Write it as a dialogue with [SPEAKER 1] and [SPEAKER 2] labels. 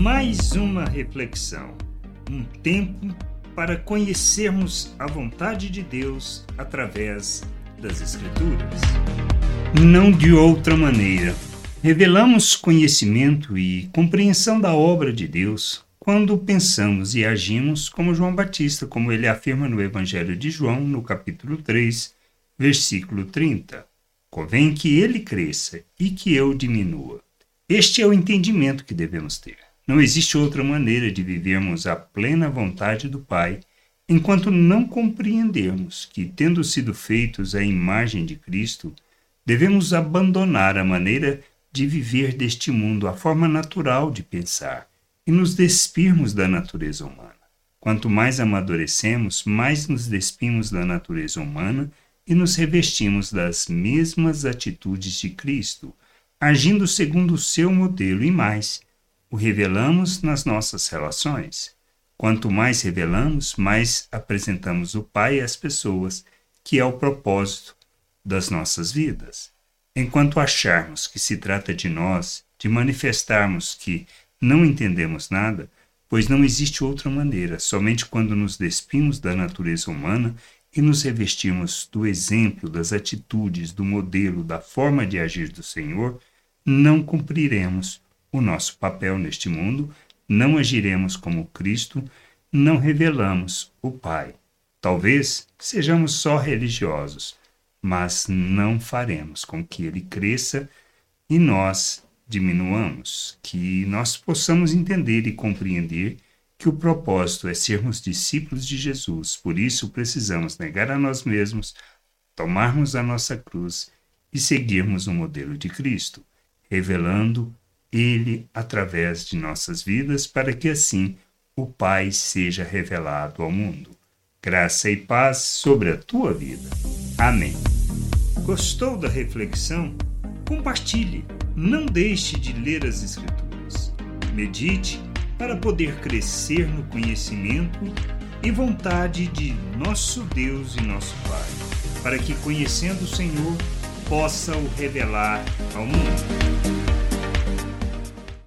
[SPEAKER 1] Mais uma reflexão, um tempo para conhecermos a vontade de Deus através das Escrituras. Não de outra maneira. Revelamos conhecimento e compreensão da obra de Deus quando pensamos e agimos como João Batista, como ele afirma no Evangelho de João, no capítulo 3, versículo 30. Convém que ele cresça e que eu diminua. Este é o entendimento que devemos ter. Não existe outra maneira de vivermos a plena vontade do Pai enquanto não compreendermos que, tendo sido feitos à imagem de Cristo, devemos abandonar a maneira de viver deste mundo, a forma natural de pensar, e nos despirmos da natureza humana. Quanto mais amadurecemos, mais nos despimos da natureza humana e nos revestimos das mesmas atitudes de Cristo, agindo segundo o seu modelo e mais, o revelamos nas nossas relações. Quanto mais revelamos, mais apresentamos o Pai às pessoas, que é o propósito das nossas vidas. Enquanto acharmos que se trata de nós, de manifestarmos que não entendemos nada, pois não existe outra maneira, somente quando nos despimos da natureza humana e nos revestimos do exemplo, das atitudes, do modelo, da forma de agir do Senhor, não cumpriremos o nosso papel neste mundo não agiremos como Cristo, não revelamos o Pai. Talvez sejamos só religiosos, mas não faremos com que ele cresça e nós diminuamos, que nós possamos entender e compreender que o propósito é sermos discípulos de Jesus. Por isso precisamos negar a nós mesmos, tomarmos a nossa cruz e seguirmos o modelo de Cristo, revelando ele através de nossas vidas, para que assim o Pai seja revelado ao mundo. Graça e paz sobre a tua vida. Amém. Gostou da reflexão? Compartilhe. Não deixe de ler as Escrituras. Medite para poder crescer no conhecimento e vontade de nosso Deus e nosso Pai, para que, conhecendo o Senhor, possa o revelar ao mundo.